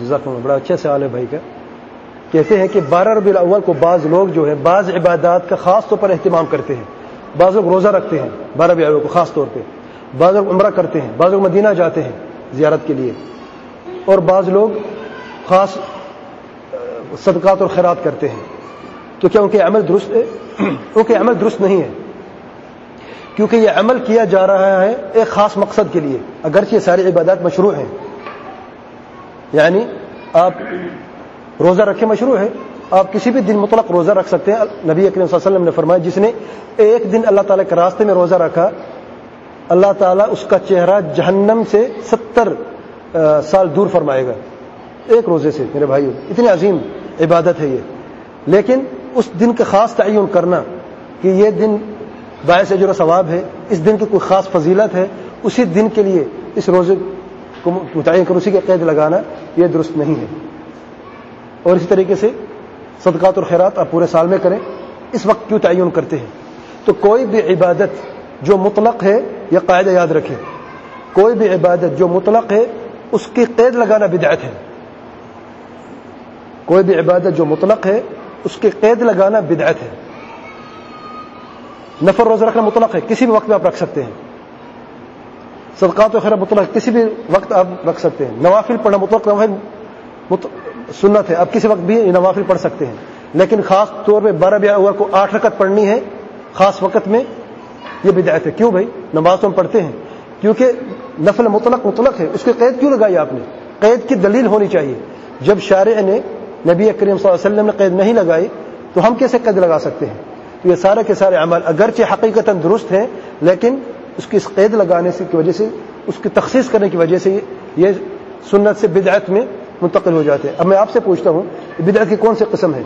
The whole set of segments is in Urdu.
جزاک اللہ بڑا اچھا سوال ہے بھائی کا۔ کہتے ہیں کہ بارہ ربی الاول کو بعض لوگ جو ہے بعض عبادات کا خاص طور پر اہتمام کرتے ہیں۔ بعض لوگ روزہ رکھتے ہیں بارہ ربی الاول کو خاص طور پہ۔ بعض لوگ عمرہ کرتے ہیں، بعض لوگ مدینہ جاتے ہیں زیارت کے لیے۔ اور بعض لوگ خاص صدقات اور خیرات کرتے ہیں۔ تو کیا ان کے عمل درست ہے ان کے عمل درست نہیں ہے کیونکہ یہ عمل کیا جا رہا ہے ایک خاص مقصد کے لیے۔ اگرچہ یہ ساری عبادات مشروع ہیں یعنی آپ روزہ رکھے مشروع ہے، آپ کسی بھی دن مطلق روزہ رکھ سکتے ہیں۔ نبی اکرم صلی اللہ علیہ وسلم نے فرمایا، جس نے ایک دن اللہ تعالیٰ کے راستے میں روزہ رکھا، اللہ تعالیٰ اس کا چہرہ جہنم سے ستر سال دور فرمائے گا۔ ایک روزے سے، میرے بھائی اتنی عظیم عبادت ہے یہ۔ لیکن اس دن کا خاص تعین کرنا کہ یہ دن باعث اجر و ثواب ہے، اس دن کی کوئی خاص فضیلت ہے، اسی دن کے لیے اس روزے کو متعین کر اسی کے قید لگانا یہ درست نہیں ہے۔ اور اسی طریقے سے صدقات اور خیرات آپ پورے سال میں کریں۔ اس وقت کیوں تعین کرتے ہیں؟ تو کوئی بھی عبادت جو مطلق ہے، یہ قاعدہ یاد رکھے کوئی بھی عبادت جو مطلق ہے، اس کی قید لگانا بدعت ہے۔ کوئی بھی عبادت جو مطلق ہے، اس کی قید لگانا بدعت ہے۔ نفر روزہ رکھنا مطلق ہے، کسی بھی وقت میں آپ رکھ سکتے ہیں۔ صدقات و خیر مطلق کسی بھی وقت آپ رکھ سکتے ہیں۔ نوافل پڑھنا مطلق نوافل سنت ہے۔ آپ کسی وقت بھی نوافل پڑھ سکتے ہیں۔ لیکن خاص طور پہ بارہ بیا کو آٹھ رکعت پڑھنی ہے، خاص وقت میں یہ بدایت ہے۔ کیوں بھائی؟ نماز تو ہم پڑھتے ہیں۔ کیونکہ نفل مطلق مطلق ہے۔ اس کی قید کیوں لگائی آپ نے؟ قید کی دلیل ہونی چاہیے۔ جب شارع نے نبی کریم صلی اللہ علیہ وسلم نے قید نہیں لگائی، تو ہم کیسے قید لگا سکتے ہیں؟ تو یہ سارے کے سارے عمل اگرچہ حقیقت درست ہیں، لیکن اس کی اس قید لگانے سے کی وجہ سے، اس کی تخصیص کرنے کی وجہ سے یہ سنت سے بدعت میں منتقل ہو جاتے ہیں۔ اب میں آپ سے پوچھتا ہوں، بدعت کی کون سی قسم ہے؟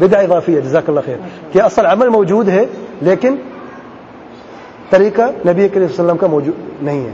بدع اضافی ہے جزاک اللہ خیر۔ کہ اصل عمل موجود ہے، لیکن طریقہ نبی کریم وسلم کا موجود نہیں ہے۔